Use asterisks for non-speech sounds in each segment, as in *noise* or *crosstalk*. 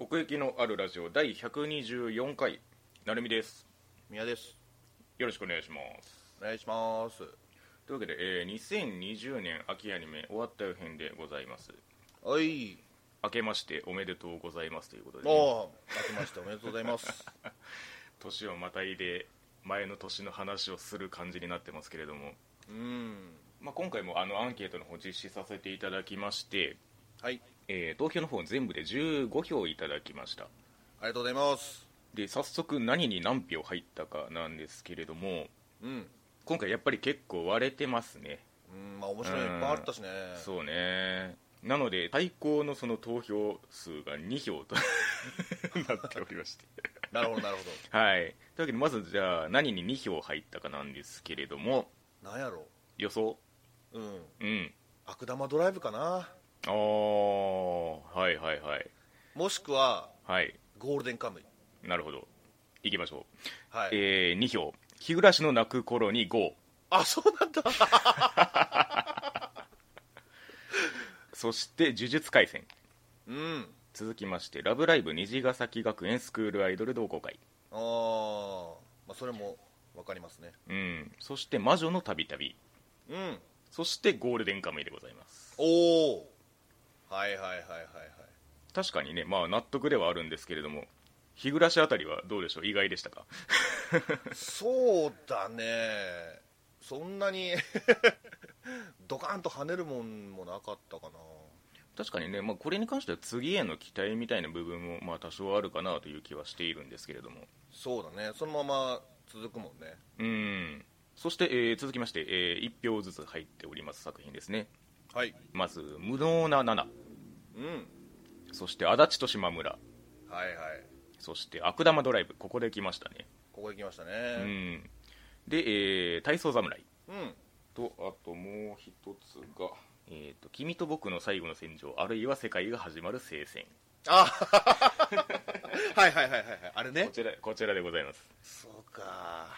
奥行きのあるラジオ第124回なるみです。宮です。よろしくお願いします。お願いします。というわけで、えー2020年秋アニメ終わったよ編でございます。はい。明けましておめでとうございますということで、ね、おお明けましておめでとうございます。*laughs* 年をまたいで前の年の話をする感じになってますけれども、うん。まあ、今回もあのアンケートの方実施させていただきまして、はいえー投票の方全部で15票いただきました。ありがとうございます。で早速何に何票入ったかなんですけれどもうん。今回やっぱり結構割れてますね。うんまあ面白いのいっぱいあったしね。そうね。なので最高のその投票数が2票と *laughs* なっておりまして。なるほどなるほはい。というわけでまずじゃあ何に2票入ったかなんですけれども。どなんやろ予想？ううん。うん。悪玉ドライブかなああはいはいはい。もしくははい。ゴールデンカムイ。なるほど。いきましょう、はい。えー、2票。日暮らしの泣く頃に5あそうなんだ。*laughs* そして呪術廻戦。うん。続きまして「ラブライブ虹ヶ崎学園スクールアイドル同好会。あー。まあそれもわかりますね」うん。そして「魔女のたびたびうん」そして「ゴールデンカムイ」でございます。おおはいはいはいはいはい。確かにねまあ納得ではあるんですけれども日暮らしあたりはどうでしょう？意外でしたか？そうだね。そんなに *laughs* ドカンと跳ねるもんもなかったかな。確かにね、まあ、これに関しては次への期待みたいな部分もまあ多少あるかなという気はしているんですけれども。そうだね。そのまま続くもんね。うん。そして、えー続きまして、え1票ずつ入っております作品ですねはい。まず「無能な7うん」そして「足立と島村はいはい」そして「悪玉ドライブ」ここで来ましたね。ここ行きましたうねん。で、えー体操侍。うん、とあともう一つが「えーと君と僕の最後の戦場。あるいは世界が始まる聖戦。あはいはいはいはいはい。あれ」ね。こちらこちらでございます。そうか。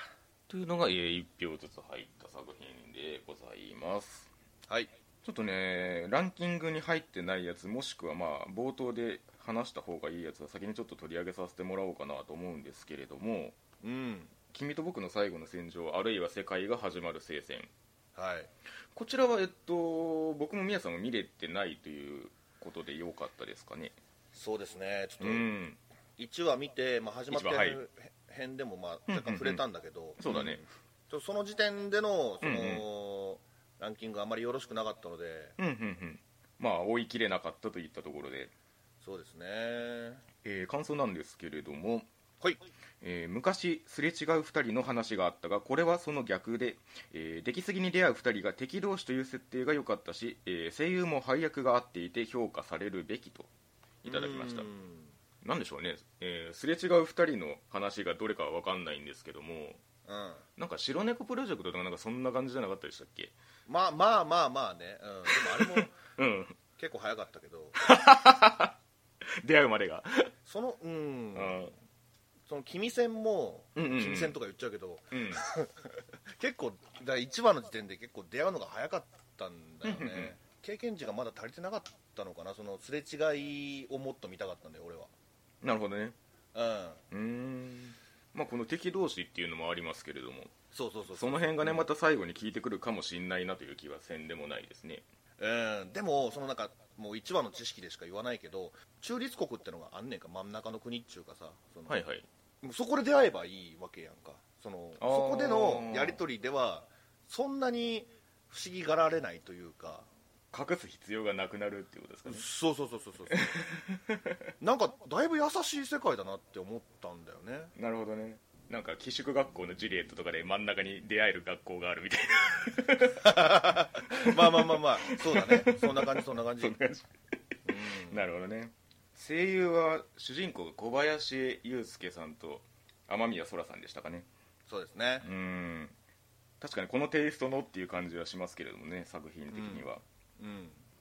というのが、え1票ずつ入った作品でございます。はいちょっとねランキングに入ってないやつもしくはまあ冒頭で話した方がいいやつは先にちょっと取り上げさせてもらおうかなと思うんですけれどもうん「君と僕の最後の戦場あるいは世界が始まる聖戦。はい」こちらはえっと僕も宮さんも見れてないということでよかったですかね。そうですね。ちょっとうん。1話見て、まあ、始まってる編でもまあ若干触れたんだけど、そうだね。ちょっとその時点でのその、うんランキングがあまりよろしくなかったので。うんうんうん。まあ追い切れなかったといったところで、そうですね。えー感想なんですけれども。はい。えー昔すれ違う2人の話があったがこれはその逆で、えー出来すぎに出会う2人が敵同士という設定が良かったし、えー声優も配役が合っていて評価されるべきと。いただきました。うん。なんでしょうね、えーすれ違う2人の話がどれかは分かんないんですけども。うんなんか白猫プロジェクトとかなんかそんな感じじゃなかったでしたっけ？まあまあまあまあね、うん、でもあれも *laughs* うん。結構早かったけど。*laughs* 出会うまでが。そのうん。うん。その君戦もうんうんうん。君戦とか言っちゃうけどうん。*laughs* 結構だ1話の時点で結構出会うのが早かったんだようんうんうん。ね経験値がまだ足りてなかったのかな？そのすれ違いをもっと見たかったんだよ俺は。なるほどね。うん。うーんまあこの敵同士っていうのもありますけれどもそうそうそうその辺がねまた最後に効いてくるかもしんないなという気はせんでもないですね。うん。でもそのなんかもう1話の知識でしか言わないけど中立国ってのがあんねんか真ん中の国っちゅうかさそのはいはい。もうそこで出会えばいいわけやんか。そのそこでのやり取りではそんなに不思議がられないというか隠す必要がなくなるっていうことですかね。そうそうそうそうそう。*laughs* なんかだいぶ優しい世界だなって思ったんだよね。なるほどね。なんか寄宿学校のジュリエットとかで真ん中に出会える学校があるみたいまあまあまあまあ。そうだね。そんな感じそんな感じ。なるほどね。声優は主人公が小林祐介さんと雨宮そらさんでしたかね。そうですね。うん。確かにこのテイストのっていう感じはしますけれどもね作品的には、うん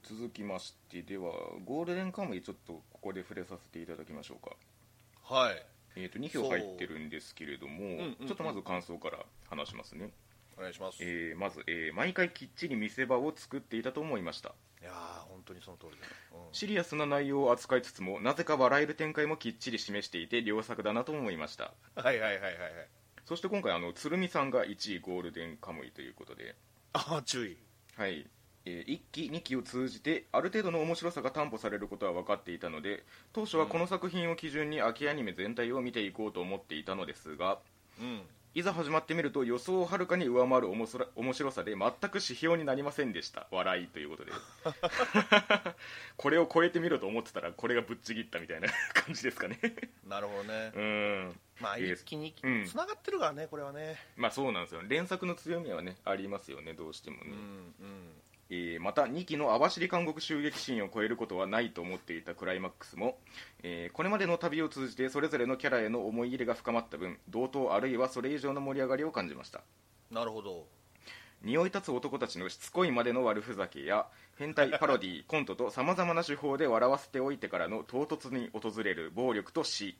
続きましてではゴールデンカムイちょっとここで触れさせていただきましょうか。はい。えー、と2票入ってるんですけれども、う。んうんうん。ちょっとまず感想から話しますね、お願いします。えーまず、えー毎回きっちり見せ場を作っていたと思いました。いやー本当にその通りだ。よ、うん。シリアスな内容を扱いつつもなぜか笑える展開もきっちり示していて良作だなと思いました。はいはいはいはいはい。そして今回あの鶴見さんが1位ゴールデンカムイということで。ああ注意。はい、え1期2期を通じてある程度の面白さが担保されることは分かっていたので当初はこの作品を基準に秋アニメ全体を見ていこうと思っていたのですがうん。いざ始まってみると予想をはるかに上回る面白面白さで全く指標になりませんでした。笑いということで。*laughs* *laughs* これを超えてみろと思ってたらこれがぶっちぎったみたいな *laughs* 感じですかね。なるほどね。うん。まあ一気にうん。つながってるからねこれはね。まあそうなんですよ。連作の強みはねありますよねどうしてもね、うんうんえーまた2期の網走監獄襲撃シーンを超えることはないと思っていたクライマックスも、えーこれまでの旅を通じてそれぞれのキャラへの思い入れが深まった分同等あるいはそれ以上の盛り上がりを感じました。なるほど。匂い立つ男たちのしつこいまでの悪ふざけや変態パロディコントとさまざまな手法で笑わせておいてからの唐突に訪れる暴力と死。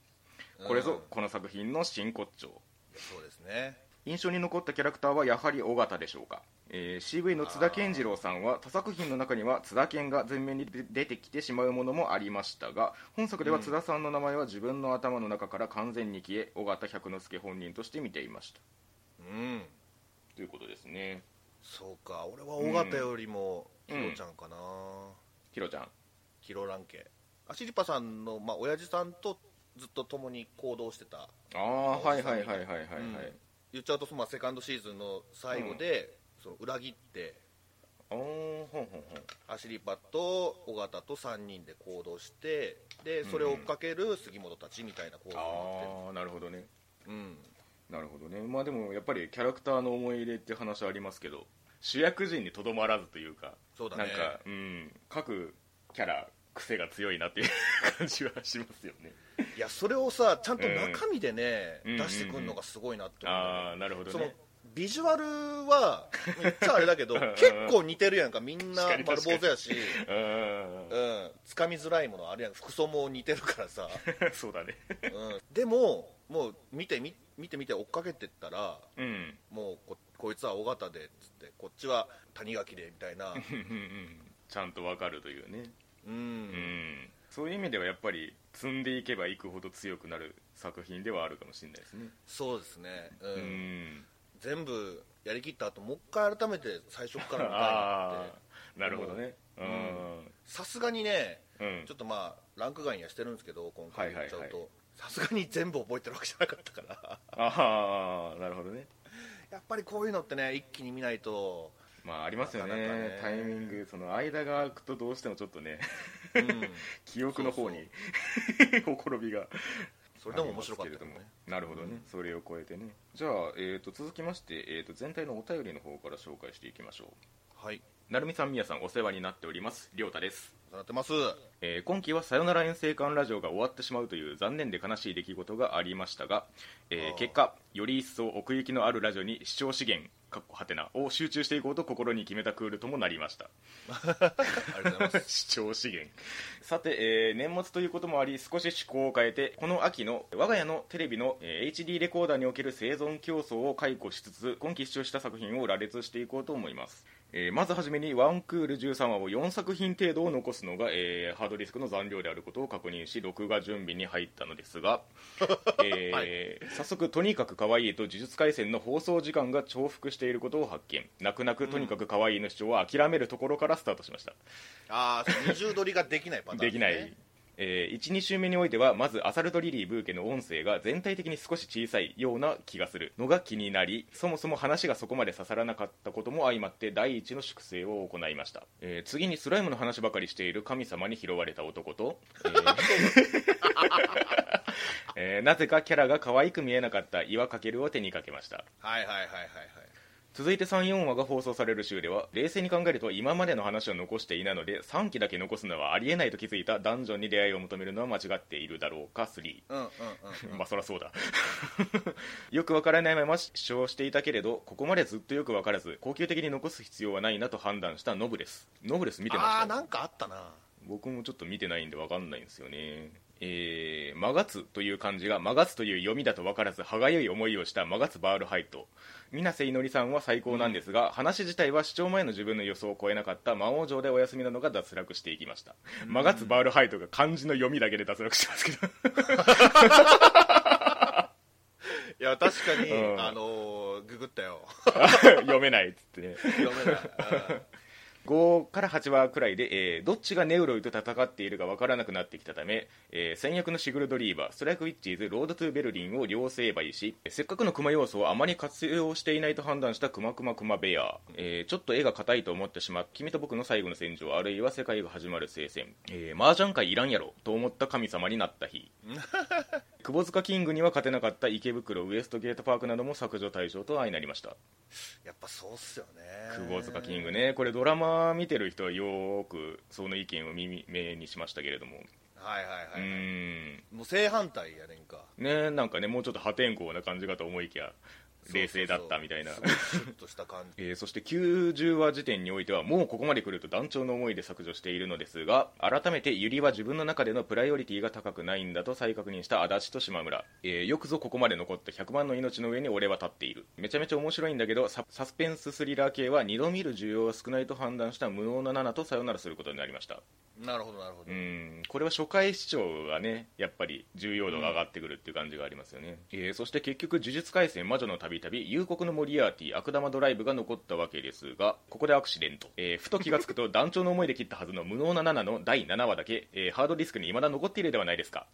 これうん。ぞこの作品の真骨頂。そうですね印象に残ったキャラクターはやはり尾形でしょうか、えー CV の津田健次郎さんは他作品の中には津田健が前面に出出てきてしまうものもありましたが本作では津田さんの名前は自分の頭の中から完全に消え尾形百之助本人として見ていました。うん。ということですね。そうか。俺は尾形よりもキうん。ロちゃんかな、ひろちゃん。キロラン家。アシリパさんの、まあ、親父さんとずっと共に行動してた。ああはいはいはいはいはいはい、うん言っちゃうと、まあ、セカンドシーズンの最後で、その裏切ってほんほんほん。アシリパと尾形と3人で行動してでそれを追っかける杉本たちみたいな構造になってああなるほどね。るうん。なるほどね。まあでもやっぱりキャラクターの思い入れって話はありますけど主役陣にとどまらずというかそうだね。なんか、うん、各キャラ癖が強いなっていう *laughs* 感じはしますよね *laughs* いやそれをさちゃんと中身でね、うん。出してくるのがすごいなって思う、ああなるほどそのねビジュアルは言っちゃあれだけど結構似てるやんか。みんな丸坊主やし。うん。うん。つかみづらいものあるやん。服装も似てるからさ、*laughs* そうだね。うん、でももう見てみ見て見て追っかけてったらうん。もうここいつは尾形でっつってこっちは谷垣でみたいな。ちゃんとわかるというね。うん、うんそういう意味ではやっぱり積んでいけばいくほど強くなる作品ではあるかもしれないですね。そうですね、うん。うん。全部やりきった後もう一回改めて最初から見たいなあって。*laughs* あなるほどね。うん。さすがにねうん。ちょっとまあランク外にはしてるんですけど今回言っちゃうとさすがに全部覚えてるわけじゃなかったから。ああなるほどね。やっぱりこういうのってね一気に見ないと、まあありますよね。なかなかね。タイミングその間が空くとどうしてもちょっとねうん、*laughs* 記憶の方に *laughs* ほころびがそれでも面白かったけどね。ありますけれどもなるほどね、それを超えてね。じゃあ、えー、と続きまして、えー、と全体のお便りの方から紹介していきましょう。はい。成美さんみやさんお世話になっております。りょうたですなってます。えー今期は「さよなら遠征艦ラジオ」が終わってしまうという残念で悲しい出来事がありましたが、えーあー。結果より一層奥行きのあるラジオに視聴資源かっこはてなを集中していこうと心に決めたクールともなりました。*laughs* ありがとうございます。*laughs* 視聴資源。さて、えー年末ということもあり少し趣向を変えてこの秋の我が家のテレビの、えー HD レコーダーにおける生存競争を解雇しつつ今期視聴した作品を羅列していこうと思います、えーまずはじめにワンクール13話を4作品程度を残すのが、えーハードディスクの残量であることを確認し録画準備に入ったのですが、えー *laughs* 早速とにかく可愛いと呪術廻戦の放送時間が重複していることを発見。泣く泣くとにかく可愛いの主張は諦めるところからスタートしました。ああ二重撮りができないパターン *laughs* できない、えー、12週目においてはまずアサルトリリーブーケの音声が全体的に少し小さいような気がする。のが気になりそもそも話がそこまで刺さらなかったことも相まって第一の粛清を行いました、えー次にスライムの話ばかりしている神様に拾われた男と、えー *laughs* えーなぜかキャラが可愛く見えなかった岩翔を手にかけました。はいはいはいはいはい。続いて34話が放送される週では冷静に考えると今までの話を残していないので3期だけ残すのはありえないと気づいたダンジョンに出会いを求めるのは間違っているだろうか3うんうんうんまあそりゃそうだ。*laughs* よくわからないまま主張していたけれどここまでずっとよくわからず恒久的に残す必要はないなと判断したノブレスノブレス見てました。ああなんかあったな。僕もちょっと見てないんでわかんないんですよね。えー、マガツという漢字がマガツという読みだと分からず歯がゆい思いをしたマガツバールハイト水瀬いのりさんは最高なんですが、話自体は視聴前の自分の予想を超えなかった魔王城でお休みなのが脱落していきました、マガツバールハイトが漢字の読みだけで脱落してますけど。*laughs* いや確かに、うん。あのーググったよ。*laughs* 読めないっつってね。読めない5から8話くらいで、えーどっちがネウロイと戦っているか分からなくなってきたため、えー戦翼のシグルドリーヴァストライクウィッチーズロードトゥーベルリンを両成敗しせっかくのクマ要素をあまり活用していないと判断したクマクマクマベア、えーちょっと絵が硬いと思ってしまう君と僕の最後の戦場あるいは世界が始まる聖戦、えー、麻雀回いらんやろと思った神様になった日。*laughs* 窪塚キングには勝てなかった池袋ウエストゲートパークなども削除対象と相なりました。やっぱそうっすよね。窪塚キングねこれドラマ見てる人はよーくその意見を耳目にしましたけれども。はいはいうはい、ーん。もう正反対やねんか。ねなんかねもうちょっと破天荒な感じかと思いきや冷静だったみたいな。えーそして90話時点においてはもうここまで来ると団長の思いで削除しているのですが改めてユリは自分の中でのプライオリティが高くないんだと再確認した足立と島村、えーよくぞここまで残った100万の命の上に俺は立っている。めちゃめちゃ面白いんだけどササスペンススリラー系は2度見る需要が少ないと判断した無能な7とさよならすることになりました。なるほどなるほど、うん。これは初回視聴がねやっぱり重要度が上がってくるっていう感じがありますよね、えーそして結局呪術廻戦魔女の旅旅夕刻のモリアーティ悪玉ドライブが残ったわけですがここでアクシデント、えーふと気がつくと *laughs* 団長の思いで切ったはずの無能な7の第7話だけ、えーハードディスクに未だ残っているではないですか。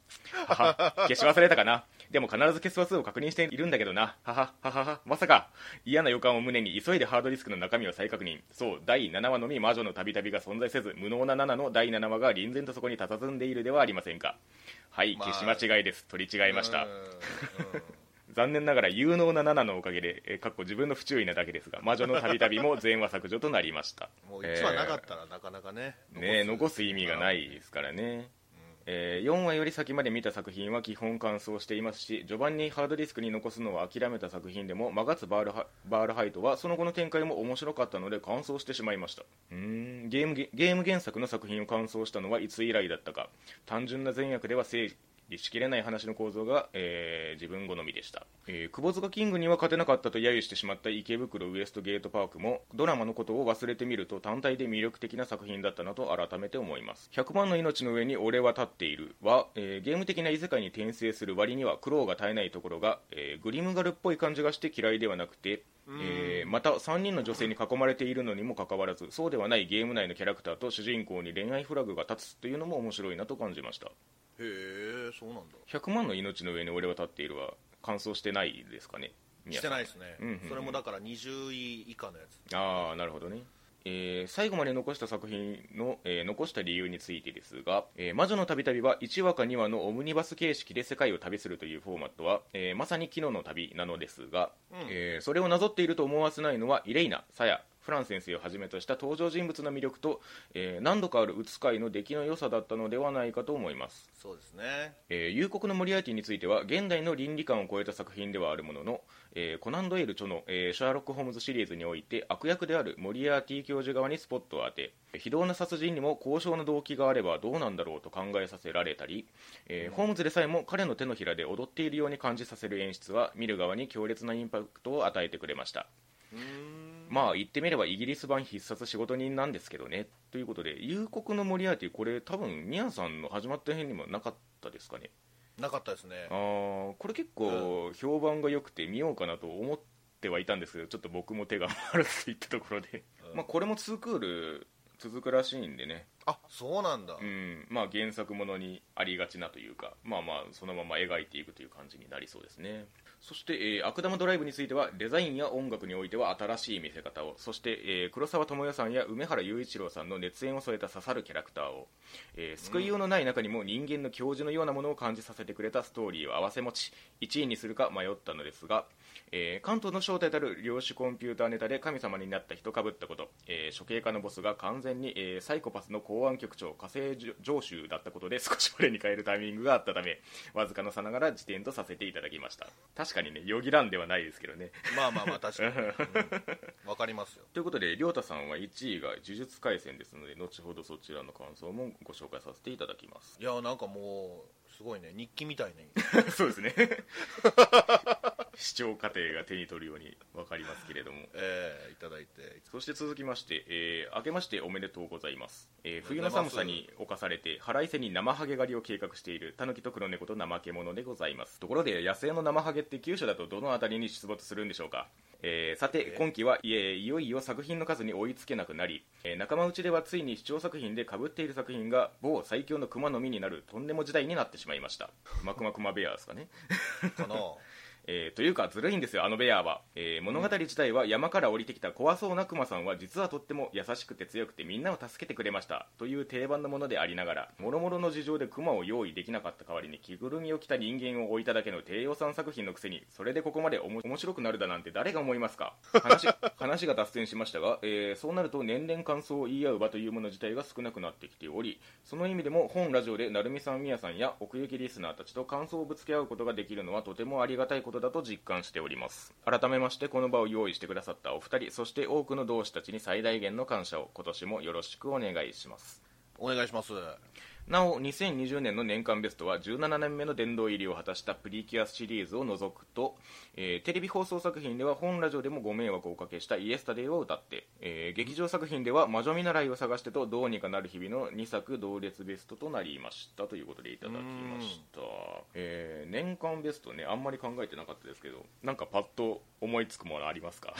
はは消し忘れたかな。でも必ず消す話数を確認しているんだけどな。はははははまさか。嫌な予感を胸に急いでハードディスクの中身を再確認。そう第7話のみ魔女の旅旅が存在せず無能な7の第7話が臨然とそこに佇んでいるではありませんか。はいまあ消し間違いです。取り違いました残念ながら有能な7のおかげで、えーかっこ自分の不注意なだけですが魔女の旅旅も全話削除となりました。*laughs* もう1話なかったらなかなかね、ね残す意味がないですからね、えー4話より先まで見た作品は基本完走していますし序盤にハードディスクに残すのは諦めた作品でもマガツバールハバールハイトはその後の展開も面白かったので完走してしまいました。うーん。ゲームゲゲーム原作の作品を完走したのはいつ以来だったか。単純な善悪では整理しきれない話の構造が、えー自分好みでした、えー、窪塚キングには勝てなかったと揶揄してしまった池袋ウエストゲートパークもドラマのことを忘れてみると単体で魅力的な作品だったなと改めて思います。100万の命の上に俺は立っている。は、えーゲーム的な異世界に転生する割には苦労が絶えないところが、えーグリムガルっぽい感じがして嫌いではなくてえーまた3人の女性に囲まれているのにもかかわらずそうではないゲーム内のキャラクターと主人公に恋愛フラグが立つというのも面白いなと感じましたへえそうなんだ。100万の命の上に俺は立っているは完走してないですかね？してないですね、うんうんうん。それもだから20位以下のやつ。ああなるほどね。えー最後まで残した作品の、えー残した理由についてですが「えー魔女の旅旅」は1話か2話のオムニバス形式で世界を旅するというフォーマットは、えーまさに昨日の旅なのですが、うん。えーそれをなぞっていると思わせないのはイレイナ、サヤ、フラン先生をはじめとした登場人物の魅力と、えー何度かあるうつ会の出来の良さだったのではないかと思います。そうですね。えー夕刻のモリアーティについては現代の倫理観を超えた作品ではあるものの、えーコナン・ドエル著の、えーシャーロック・ホームズシリーズにおいて悪役であるモリアーティ教授側にスポットを当て非道な殺人にも高尚な動機があればどうなんだろうと考えさせられたり、えーホームズでさえも彼の手のひらで踊っているように感じさせる演出は見る側に強烈なインパクトを与えてくれました。うーんまあ言ってみればイギリス版必殺仕事人なんですけどねということで夕刻のモリアーティこれ多分ミヤさんの始まった辺にもなかったですかね。なかったですね。あーこれ結構評判が良くて見ようかなと思ってはいたんですけどちょっと僕も手が回らずといったところで、うん。まあ、これも2クール続くらしいんでね、あそうなんだ、うん。まあ、原作ものにありがちなというかまあまあそのまま描いていくという感じになりそうですねそして、えー悪玉ドライブについてはデザインや音楽においては新しい見せ方を。そして、えー黒沢智代さんや梅原雄一郎さんの熱演を添えた刺さるキャラクターを、えー救いようのない中にも人間の教授のようなものを感じさせてくれたストーリーを併せ持ち1位にするか迷ったのですが、えー関東の正体たる量子コンピューターネタで神様になった人かぶったこと、えー処刑家のボスが完全に、えーサイコパスの公安局長火星上州だったことで少し我に変えるタイミングがあったためわずかのさながら辞典とさせていただきました。確かにねよぎらんではないですけどね。まあまあまあ確かに。*laughs* うん。わ、かりますよ。ということで亮太さんは1位が呪術廻戦ですので後ほどそちらの感想もご紹介させていただきます。いやなんかもうすごいね。日記みたいね。*laughs* そうですね *laughs* 視聴過程が手に取るように分かりますけれども。えー、いただいて。そして続きまして、えー明けましておめでとうございます、えー冬の寒さに侵されて腹いせに生ハゲ狩りを計画しているタヌキと黒猫と怠け者でございます。ところで野生の生ハゲって九州だとどの辺りに出没するんでしょうか？えーさてえ今期はいえいよいよ作品の数に追いつけなくなり、えー仲間内ではついに視聴作品で被っている作品が某最強の熊の実になるとんでも時代になってしまいました。熊熊熊ベアですかね。*laughs* *laughs* かなえーというかずるいんですよあのベアは、えー物語自体は山から降りてきた怖そうなクマさんは実はとっても優しくて強くてみんなを助けてくれました。という定番のものでありながら諸々の事情でクマを用意できなかった代わりに着ぐるみを着た人間を置いただけの低予算作品のくせにそれでここまで面白くなるだなんて誰が思いますか？話 *laughs* 話が脱線しましたが、えーそうなると年々感想を言い合う場というもの自体が少なくなってきておりその意味でも本ラジオで成美さん、みやさんや奥行きリスナーたちと感想をぶつけ合うことができるのはとてもありがたいことだと実感しております。改めましてこの場を用意してくださったお二人そして多くの同志たちに最大限の感謝を今年もよろしくお願いします。お願いします。なお2020年の年間ベストは17年目の殿堂入りを果たしたプリキュアシリーズを除くと、えーテレビ放送作品では本ラジオでもご迷惑をおかけしたイエスタデイを歌って、えー劇場作品では魔女見習いを探してとどうにかなる日々の2作同列ベストとなりました。ということでいただきました、えー年間ベストねあんまり考えてなかったですけどなんかパッと思いつくものありますか？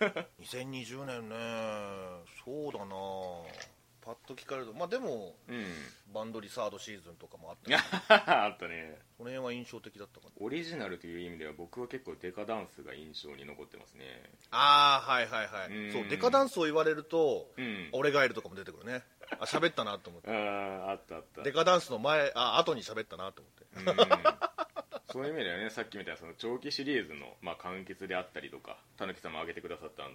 *laughs* 2020年ね。そうだなパッと聞かれるとまあでもうん。バンドリサードシーズンとかもあった。り *laughs* あったね。この辺は印象的だったかな？オリジナルという意味では僕は結構デカダンスが印象に残ってますね。ああはいはいはい。うん。そうデカダンスを言われるとうん。俺がいるとかも出てくるね。あ喋ったなと思って。*laughs* あーあったあった。デカダンスの前あ後に喋ったなと思って。うんそういう意味ではねさっきみたいなその長期シリーズの、まあ、完結であったりとかたぬきさんも挙げてくださったあの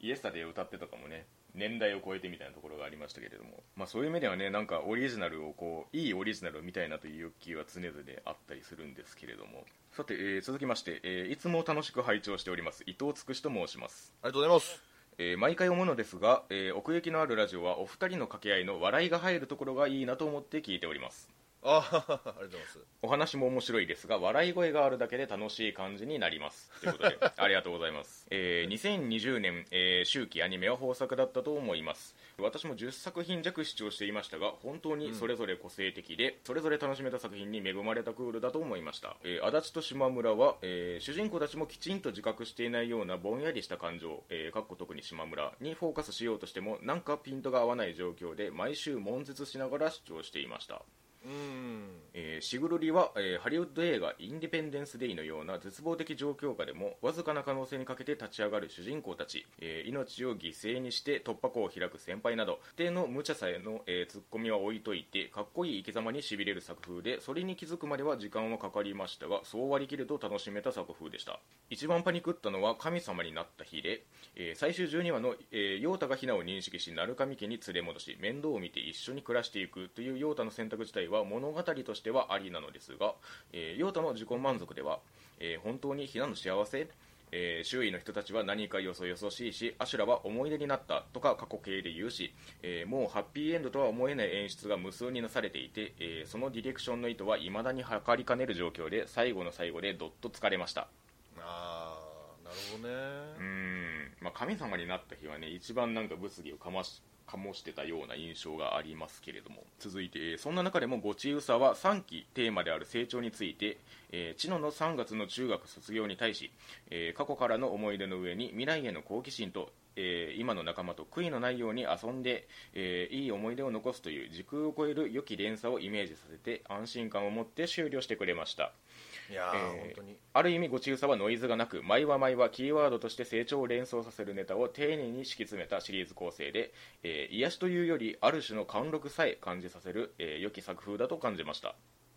イエスタで歌ってとかもね年代を超えてみたいなところがありましたけれども、まあ、そういう意味ではねなんかオリジナルをこういいオリジナルを見たいなという欲求は常々あったりするんですけれども。さて、えー続きまして、えーいつも楽しく拝聴しております伊藤つくしと申します。ありがとうございます。えー毎回思うのですが、えー奥行きのあるラジオはお二人の掛け合いの笑いが入るところがいいなと思って聞いておりますあありがとうございます。お話も面白いですが笑い声があるだけで楽しい感じになります。ということで *laughs* ありがとうございます、えー2020年、えー秋季アニメは豊作だったと思います。私も10作品弱視聴していましたが本当にそれぞれ個性的で、それぞれ楽しめた作品に恵まれたクールだと思いました、えー足立と島村は、えー主人公たちもきちんと自覚していないようなぼんやりした感情、えーかっこ特に島村にフォーカスしようとしてもなんかピントが合わない状況で毎週悶絶しながら視聴していましたうんえーシグルリは、えーハリウッド映画「インディペンデンス・デイ」のような絶望的状況下でもわずかな可能性にかけて立ち上がる主人公たち、えー命を犠牲にして突破口を開く先輩など一定の無茶さへの、えーツッコミは置いといてかっこいい生き様にしびれる作風でそれに気づくまでは時間はかかりましたがそう割り切ると楽しめた作風でした。一番パニクったのは神様になった日で、えー最終12話の、えー、陽太がヒナを認識し鳴神家に連れ戻し面倒を見て一緒に暮らしていくという陽太の選択自体は物語としてはありなのですが、えー、陽太の自己満足では、えー本当にヒナの幸せえー周囲の人たちは何かよそよそしいしアシュラは思い出になったとか過去形で言うし、えーもうハッピーエンドとは思えない演出が無数になされていて、えーそのディレクションの意図は未だに測りかねる状況で最後の最後でどっと疲れました。ああなるほどね。うーん、まあ、神様になった日はね一番なんか物議をかまし醸してたような印象がありますけれども。続いてそんな中でもごちうさは3期テーマである成長について、えー、知野の3月の中学卒業に対し、えー過去からの思い出の上に未来への好奇心とえー今の仲間と悔いのないように遊んで、えいい思い出を残すという時空を超える良き連鎖をイメージさせて安心感を持って終了してくれました。いやー、えー本当に。ある意味ごちうさはノイズがなく毎話毎話キーワードとして成長を連想させるネタを丁寧に敷き詰めたシリーズ構成で、えー癒しというよりある種の貫禄さえ感じさせる、えー良き作風だと感じました、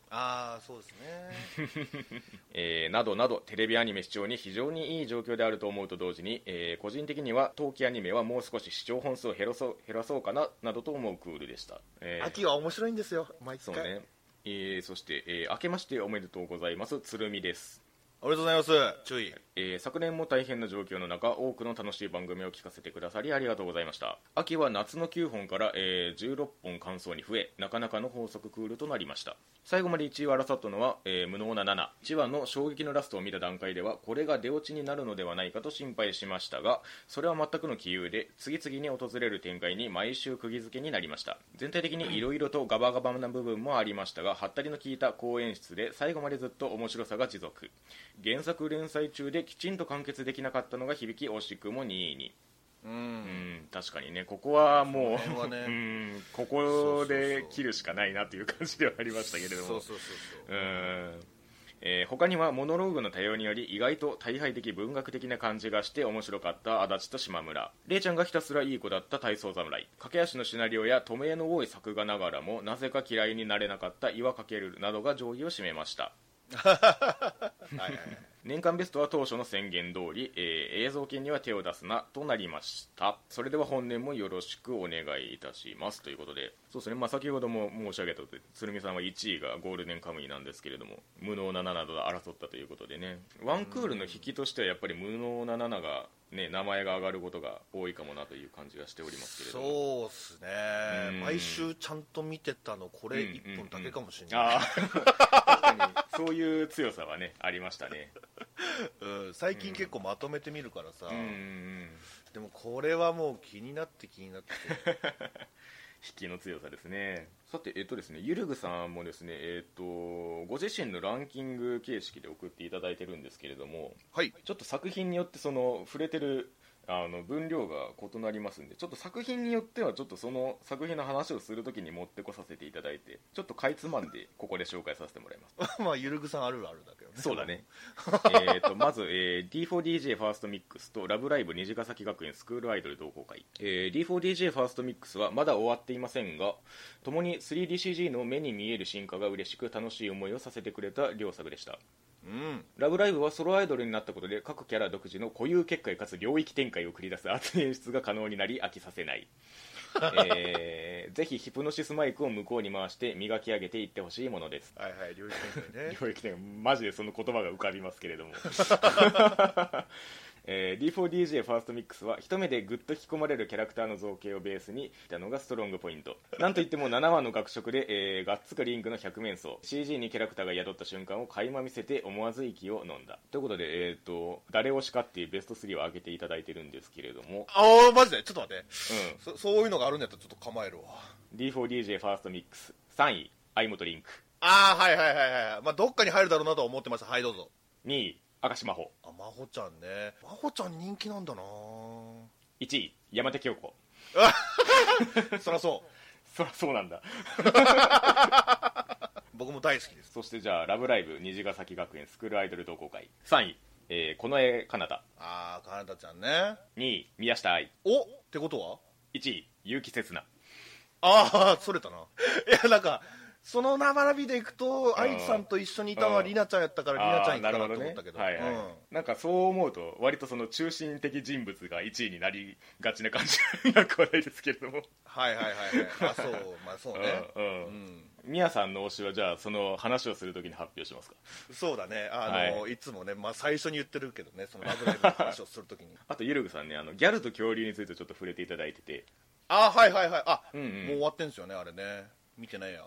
ああそうですね。*laughs* えーなどなどテレビアニメ視聴に非常にいい状況であると思うと同時に、えー個人的には冬季アニメはもう少し視聴本数を減らそう減らそうかななどと思うクールでした、えー秋は面白いんですよ毎回。そうね、えーそして、えー明けましておめでとうございます。鶴見です。ありがとうございます。注意。えー昨年も大変な状況の中多くの楽しい番組を聞かせてくださりありがとうございました。秋は夏の9本から、えー16本感想に増えなかなかの法則クールとなりました。最後まで1位を争ったのは、えー無能な71話の衝撃のラストを見た段階ではこれが出落ちになるのではないかと心配しましたがそれは全くの杞憂で次々に訪れる展開に毎週釘付けになりました。全体的に色々とガバガバな部分もありましたがハったりの効いた好演出で最後までずっと面白さが持続。原作連載中できちんと完結できなかったのが響き惜しくも2位にううん。ん確かにね。ここはもうね。*laughs* うんここで切るしかないなという感じではありましたけれども。そうそうそうそうう。ん。えー他にはモノローグの多様により意外と大敗的文学的な感じがして面白かった足立と島村。レイちゃんがひたすらいい子だった体操侍。駆け足のシナリオや止めの多い作画ながらもなぜか嫌いになれなかった岩かけるなどが上位を占めました *laughs* はいはいはい。年間ベストは当初の宣言通り、えー映像権には手を出すなとなりました。それでは本年もよろしくお願いいたします。ということでそうですね、まあ、先ほども申し上げたとおり鶴見さんは1位がゴールデンカムイなんですけれども無能な7などで争ったということでね。ワンクールの引きとしてはやっぱり無能な7が、ね、名前が上がることが多いかもなという感じがしておりますけれども。そうっすね。うん。毎週ちゃんと見てたのこれ一本だけかもしれない、ああ確かにそういう強さはねありましたね。*laughs* うん最近結構まとめてみるからさ、うんでもこれはもう気になって気になって。*laughs* 引きの強さですね。さてえっとですねゆるぐさんもですねえっとご自身のランキング形式で送っていただいてるんですけれどもはい。ちょっと作品によってその触れてるあの分量が異なりますんでちょっと作品によってはちょっとその作品の話をするときに持ってこさせていただいてちょっとかいつまんでここで紹介させてもらいます。*laughs* まあゆるぐさんあるあるだけどね。そうだね。*laughs* えーとまず、えー D4DJ ファーストミックスと「ラブライブ虹ヶ崎学園スクールアイドル同好会」えー D4DJ ファーストミックスはまだ終わっていませんが共に 3DCG の目に見える進化が嬉しく楽しい思いをさせてくれた両作でしたうんラブライブはソロアイドルになったことで各キャラ独自の固有結界かつ領域展開を繰り出す熱い演出が可能になり飽きさせない、えーぜひヒプノシスマイクを向こうに回して磨き上げていってほしいものです。はいはい領域展開ね。領域展開マジでその言葉が浮かびますけれども、*laughs* えー D4DJ ファーストミックスは一目でグッと引き込まれるキャラクターの造形をベースにしたのがストロングポイント。なんといっても7話の学食で、えーガッツかリンクの百面相。CG にキャラクターが宿った瞬間を垣間見せて思わず息を飲んだ。ということで、えー、と誰推しかっていうベスト3を挙げていただいてるんですけれども、ああマジで？ちょっと待って。うん、そそういうのがあるんやったらちょっと構えるわ。D4DJ ファーストミックス3位相本リンク。ああはいはいはいはいまあどっかに入るだろうなとは思ってました。はいどうぞ。2位明石真帆。あ真帆ちゃんね。真帆ちゃん人気なんだな。1位山手京子。*laughs* そりゃそう。*laughs* そりゃそうなんだ。*laughs* 僕も大好きです。そしてじゃあ「ラブライブ虹ヶ崎学園スクールアイドル同好会」3位、えー、この絵かなたああかなたちゃんね。2位宮下愛。おってことは？1位結城刹那。ああそれたな。いやなんかその並びでいくと愛知さんと一緒にいたのはりなちゃんやったからりなちゃんいくかなと思ったけど。はいはい、うん。なんかそう思うと割とその中心的人物が1位になりがちな感じなくはないですけれども。はいはいはいはい。あそうまあそうね。うんうん。うん。宮さんの推しはじゃあその話をするときに発表しますか？そうだね。あの、、はい。つもね、まあ、最初に言ってるけどねその *laughs* ラブライブの話をするときに。あとゆるぐさんねあのギャルと恐竜についてちょっと触れていただいてて。あはいはいはい。あ、うんうん。もう終わってんすよねあれね。見てないや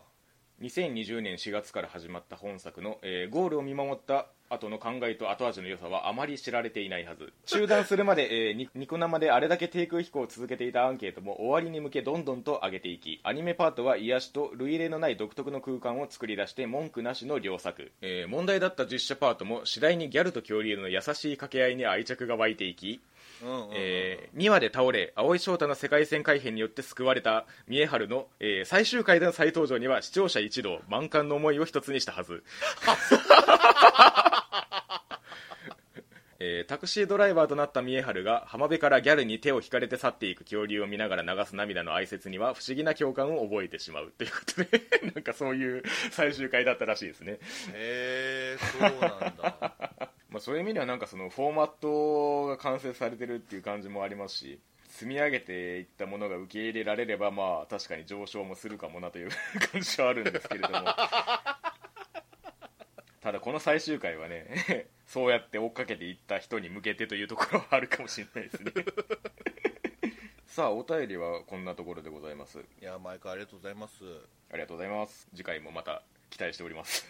2020年4月から始まった本作の、えーゴールを見守った後の考えと後味の良さはあまり知られていないはず。中断するまで、えーニコ生であれだけ低空飛行を続けていたアンケートも終わりに向けどんどんと上げていきアニメパートは癒しと類入れのない独特の空間を作り出して文句なしの良作、えー問題だった実写パートも次第にギャルと恐竜の優しい掛け合いに愛着が湧いていきえ2話で倒れ蒼井翔太の世界線改編によって救われた三重春の、えー最終回での再登場には視聴者一同満貫の思いを一つにしたはず。*laughs* えータクシードライバーとなった三重春が浜辺からギャルに手を引かれて去っていく恐竜を見ながら流す涙の哀切には不思議な共感を覚えてしまうということで *laughs* なんかそういう最終回だったらしいですね。へえそうなんだまあ、そういう意味ではなんかそのフォーマットが完成されてるっていう感じもありますし積み上げていったものが受け入れられればまあ確かに上昇もするかもなという *laughs* 感じはあるんですけれども。*laughs* ただこの最終回はね *laughs* そうやって追っかけていった人に向けてというところはあるかもしれないですね。さあお便りはこんなところでございます。いや毎回ありがとうございます。ありがとうございます。次回もまた期待しております。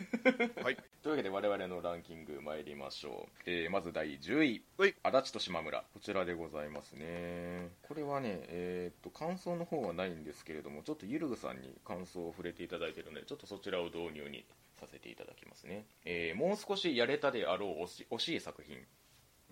はい。*laughs* というわけで我々のランキング参りましょう、えーまず第10位。はい。足立と島村。こちらでございますね。これはねえーっと感想の方はないんですけれどもちょっとゆるぐさんに感想を触れていただいているのでちょっとそちらを導入にさせていただきますね、えーもう少しやれたであろう惜しい作品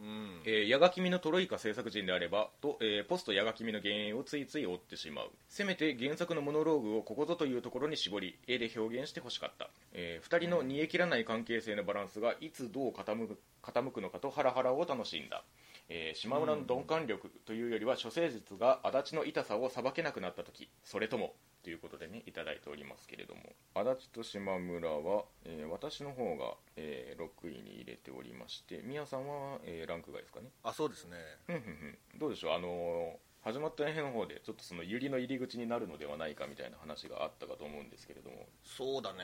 うん。えー、矢賀君のトロイカ制作陣であればと、えーポスト矢賀君の幻影をついつい追ってしまう。せめて原作のモノローグをここぞというところに絞り絵で表現してほしかった、え2人の煮え切らない関係性のバランスがいつどう傾く傾くのかとハラハラを楽しんだ、えー島村の鈍感力というよりは処世術が足立の痛さをさばけなくなった時それともということでねいただいておりますけれども。足立と島村は、えー私の方が、えー6位に入れておりまして宮さんは、えーランク外ですかね。あそうですね。どうでしょう？あのー始まった辺の方でちょっとそのユリの入り口になるのではないかみたいな話があったかと思うんですけれども。そうだね。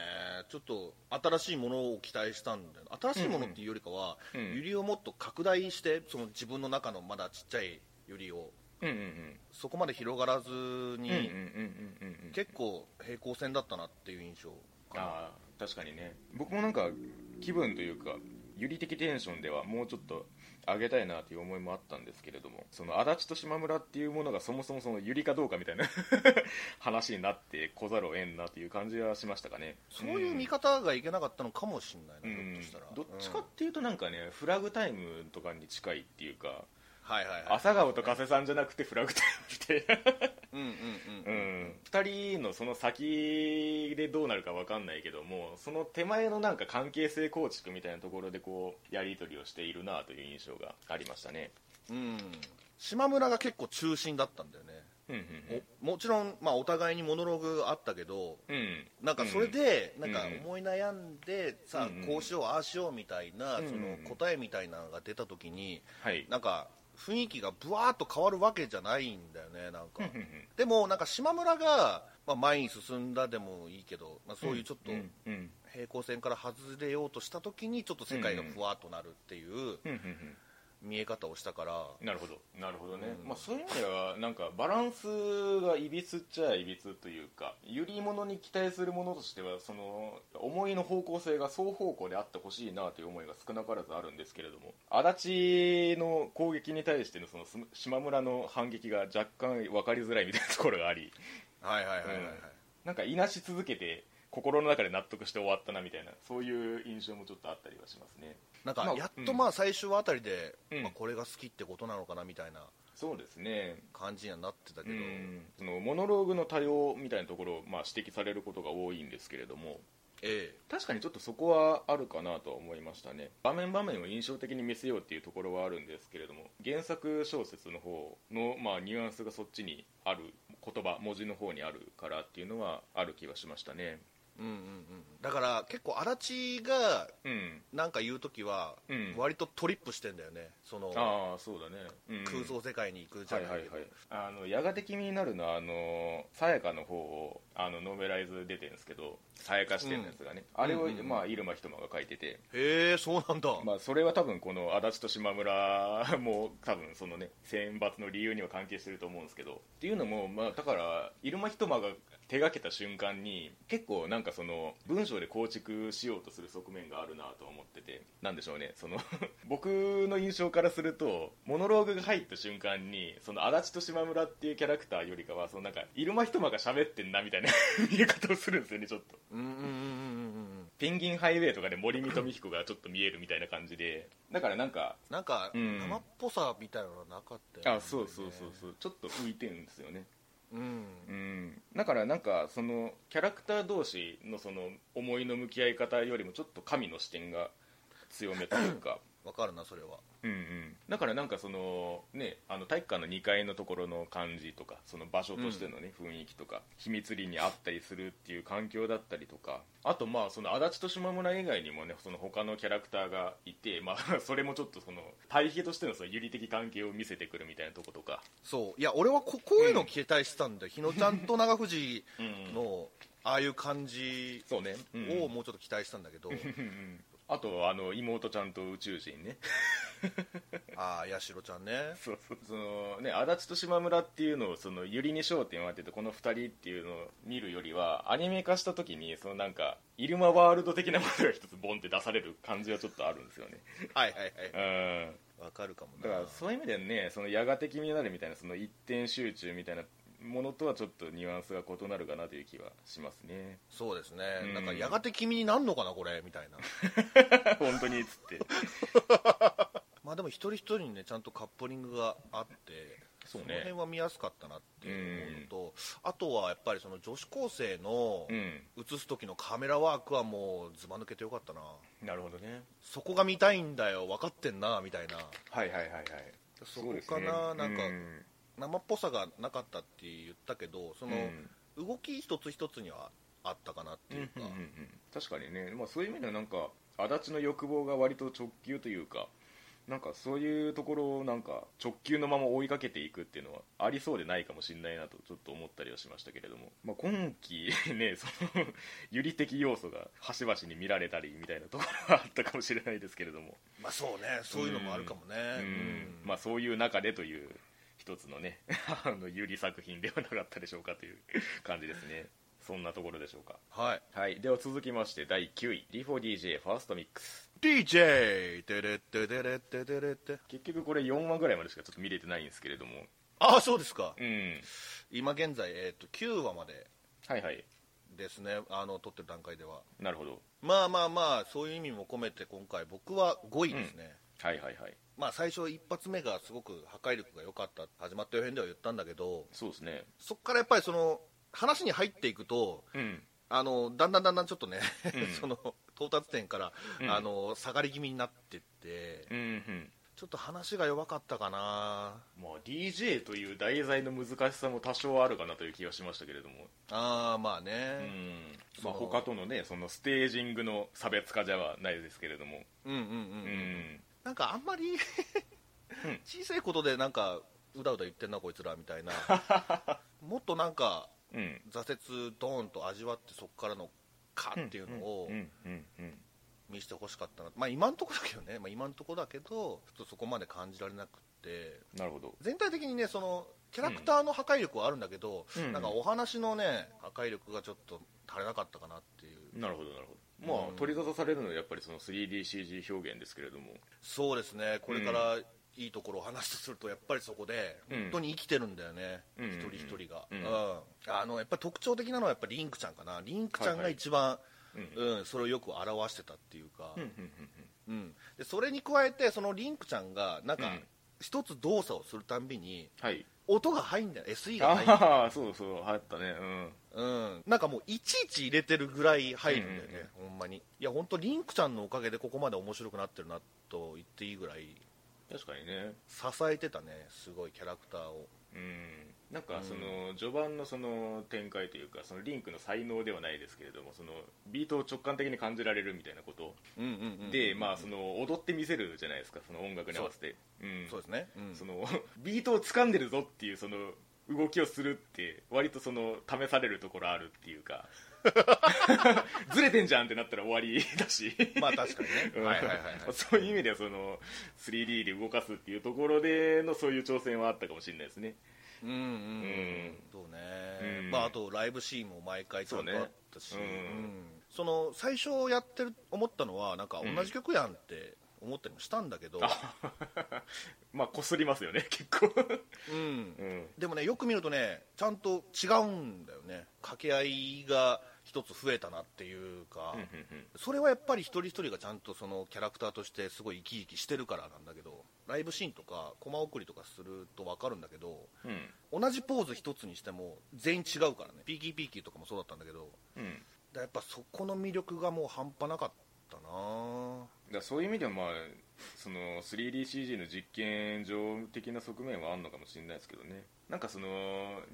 ちょっと新しいものを期待したんだよ新しいものっていうよりかは、うんうん。をもっと拡大してその自分の中のまだちっちゃいユリをうんうんうん。そこまで広がらずに、うんうんうんうんうんうん結構平行線だったなっていう印象かな。ああ確かにね。僕もなんか気分というかユリ的テンションではもうちょっと上げたいなという思いもあったんですけれどもその足立と島村っていうものがそもそもそのユリかどうかみたいな *laughs* 話になってこざるを得んなという感じはしましたかね。そういう見方がいけなかったのかもしれないな、うんひょっとしたら。どっちかうんっていうとなんかねフラグタイムとかに近いっていうかはいはいはい。朝顔と加瀬さんじゃなくてフラグタイムみたいな。うんうんううん。ん、2人のその先でどうなるか分かんないけどもその手前のなんか関係性構築みたいなところでこうやり取りをしているなという印象がありましたね。うん。島村が結構中心だったんだよね。うんうんおもちろん、まあ、お互いにモノローグあったけどうん。うんなんかそれで、なんかうん。思い悩んで、さあうんこうしようああしようみたいな、うん。その答えみたいなのが出た時にはい。なんか雰囲気がブワーッと変わるわけじゃないんだよねなんか、でもなんか島村が、まあ、前に進んだでもいいけど、まあ、そういうちょっと平行線から外れようとした時にちょっと世界がふわっとなるっていう見え方をしたから。なるほど。なるほどね、うん。まあ、そういう意味ではなんかバランスがいびつっちゃいびつというかゆり物に期待するものとしてはその思いの方向性が双方向であってほしいなという思いが少なからずあるんですけれども足立の攻撃に対してのそのす島村の反撃が若干分かりづらいみたいなところがあり。はいはいはいはい、はい。うん。なんかいなし続けて心の中で納得して終わったなみたいなそういう印象もちょっとあったりはしますね。まあなんかやっとうん。まあ最終あたりで、うん。まあ、これが好きってことなのかなみたいな。そうですね。感じにはなってたけど、うん。そのモノローグの多様みたいなところを、まあ、指摘されることが多いんですけれどもえ確かにちょっとそこはあるかなとは思いましたね。場面場面を印象的に見せようっていうところはあるんですけれども原作小説の方の、まあ、ニュアンスがそっちにある言葉文字の方にあるからっていうのはある気はしましたね。えうんうんうん。だから結構足立がうん。なんか言う時はうん。割とトリップしてんだよね。そのああそうだね、うん空想世界に行くじゃないけど、はいはいはい。あのやがて君になるのはあのさやかの方をあのノベライズ出てるんですけどさやか視点のやつがね、あれを、うんうん。うんまあ、入間ひとまが書いてて、へえそうなんだ、まあ、それは多分この足立と島村 *laughs* も多分そのね選抜の理由には関係してると思うんですけどっていうのも、まあ、だから入間ひとまが手がけた瞬間に結構なんかその文章で構築しようとする側面があるなと思っててなんでしょうねその *laughs* 僕の印象からするとモノローグが入った瞬間にその足立と島村っていうキャラクターよりかはそのなんか入間ひとまが喋ってんなみたいな *laughs* 見え方をするんですよねちょっと。うんうんうんうんうんペンギンハイウェイとかで森見と美彦がちょっと見えるみたいな感じで。だからなんかなんかうん。生っぽさみたいなのはなかったよねあそうそうそうそう。ちょっと浮いてるんですよね。うん。うん。だからなんかそのキャラクター同士のその思いの向き合い方よりもちょっと神の視点が強めというかわかるなそれは。うんうん。だからなんかそのねあの体育館の2階のところの感じとかその場所としてのね、雰囲気とか秘密裏にあったりするっていう環境だったりとかあとまあその足立と島村以外にもねその他のキャラクターがいてまあ *laughs* それもちょっとその対比としてのその有利的関係を見せてくるみたいなとことか。そう。いや俺はここういうの期待してたんだよ、日野ちゃんと長藤うん。のああいう感じをもうちょっと期待したんだけど、うんあとあの妹ちゃんと宇宙人ね。*laughs* ああ八代ちゃんね。そうそうそのね足立と島村っていうのをそのゆりに焦点を当ててこの2人っていうのを見るよりはアニメ化した時にそのなんかイルマワールド的なものが一つボンって出される感じはちょっとあるんですよね。はいはいはいうん。わかるかもだなからそういう意味ではねそのやがて気になるみたいなその一点集中みたいなものとはちょっとニュアンスが異なるかなという気はしますね。そうですね、うん。なんかやがて君になんのかなこれみたいな。*laughs* 本当にっつって。*laughs* まあでも一人一人にねちゃんとカップリングがあってそうね。の辺は見やすかったなっていう思うのと、あとはやっぱりその女子高生のうん。映す時のカメラワークはもうずば抜けてよかったな。なるほどね。そこが見たいんだよ分かってんなみたいな。はいはいはいはい。そこかな、なんかうん生っぽさがなかったって言ったけどその、うん。動き一つ一つにはあったかなっていうか、うんうんうん確かにね、まあ、そういう意味ではなんか足立の欲望が割と直球というかなんかそういうところをなんか直球のまま追いかけていくっていうのはありそうでないかもしれないなとちょっと思ったりはしましたけれども、まあ、今期ね *laughs* その有利的要素が端々に見られたりみたいなところはあったかもしれないですけれども、まあそうね。そういうのもあるかもね、うん。うん。まあ、そういう中でという一つのね *laughs* あの有利作品ではなかったでしょうかという感じですね。そんなところでしょうか。はい。はい、では続きまして第9位。D4DJ ファーストミックス。DJ テレッテテレッテテレッテ。結局これ4話ぐらいまでしかちょっと見れてないんですけれども。ああそうですか。うん。今現在、えー、と9話まではいはい。ですね。あの撮ってる段階では。なるほど。まあまあまあそういう意味も込めて今回僕は5位ですね、はいはいはい。まあ最初一発目がすごく破壊力が良かった始まった予編では言ったんだけどそうですね。そこからやっぱりその話に入っていくとうん。あのだんだんだんだんちょっとね、うん。*laughs* その到達点から、うん。あの下がり気味になってって、うんうん。ちょっと話が弱かったかな。まあ DJ という題材の難しさも多少あるかなという気がしましたけれども。ああまあうね、んまあ他とのねそのステージングの差別化じゃないですけれども。うん、うんうんううん。んなんかあんまり小さいことでなんかうだうだ言ってんなこいつらみたいな。*laughs* もっとなんかうん。挫折ドーンと味わってそこからのかっていうのを見せてほしかったな、まあ今んとこだけどね、まあ、今んとこだけどちょっとそこまで感じられなくって。なるほど。全体的にねそのキャラクターの破壊力はあるんだけど、うん。なんかお話のね破壊力がちょっと足りなかったかなっていう。なるほどなるほどまあ、うん。取り沙汰されるのはやっぱりその 3DCG 表現ですけれども。そうですね。これからいいところを話すとするとやっぱりそこでうん。本当に生きてるんだよね、うん。一人一人が、うん。うん。あのやっぱり特徴的なのはやっぱりリンクちゃんかな。リンクちゃんが一番、うん。うん、それをよく表してたっていうか、うんでそれに加えてそのリンクちゃんがなんかうん。一つ動作をするたんびにはい。音が入んだよ。SE が入んだよ。ああそうそうあったね。うん、なんかもういちいち入れてるぐらい入るんだよね、ほんまに。いや本当リンクちゃんのおかげでここまで面白くなってるなと言っていいぐらいうん確かにね。支えてたねすごいキャラクターを。うん。なんかその序盤のその展開というかそのリンクの才能ではないですけれどもそのビートを直感的に感じられるみたいなこと。うんうんうんでまあその踊ってみせるじゃないですかその音楽に合わせて。うん。そうですね、うん。その *laughs* ビートを掴んでるぞっていうその動きをするって割とその試されるところあるっていうか。*laughs* ずれてんじゃんってなったら終わりだし。まあ確かにね。うん。はいはいはい、はい、そういう意味ではその 3D で動かすっていうところでのそういう挑戦はあったかもしれないですね。うんうんそうね、うん。まああとライブシーンも毎回ちゃんとあったし。その最初やってる思ったのはなんか同じ曲やんって思ったりもしたんだけど、*laughs* まあこすりますよね結構。うん。うん。でもねよく見るとねちゃんと違うんだよね。掛け合いが一つ増えたなっていうか、うんうんそれはやっぱり一人一人がちゃんとそのキャラクターとしてすごい生き生きしてるからなんだけどライブシーンとかコマ送りとかすると分かるんだけどうん同じポーズ一つにしても全員違うからね。ピーキーピーキーとかもそうだったんだけど。うん。だやっぱそこの魅力がもう半端なかったなだそういう意味ではまあその 3DCG の実験上的な側面はあるのかもしれないですけどね。なんかその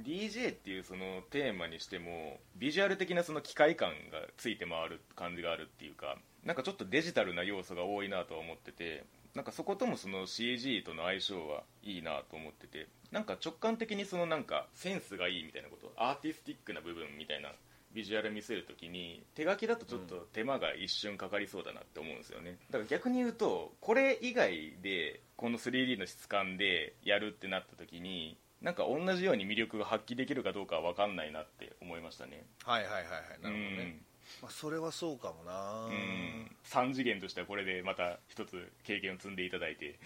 DJ っていうそのテーマにしてもビジュアル的なその機械感がついて回る感じがあるっていうかなんかちょっとデジタルな要素が多いなとは思っててなんかそこともその CG との相性はいいなと思っててなんか直感的にそのなんかセンスがいいみたいなことアーティスティックな部分みたいなビジュアル見せるときに手書きだとちょっと手間が一瞬かかりそうだなって思うんですよね。だから逆に言うとこれ以外でこの 3D の質感でやるってなった時になんか同じように魅力が発揮できるかどうかは分かんないなって思いましたね。はいはいはいはい。なるほどね、まあ、それはそうかもな。うん、うん、3次元としてはこれでまた一つ経験を積んでいただいて。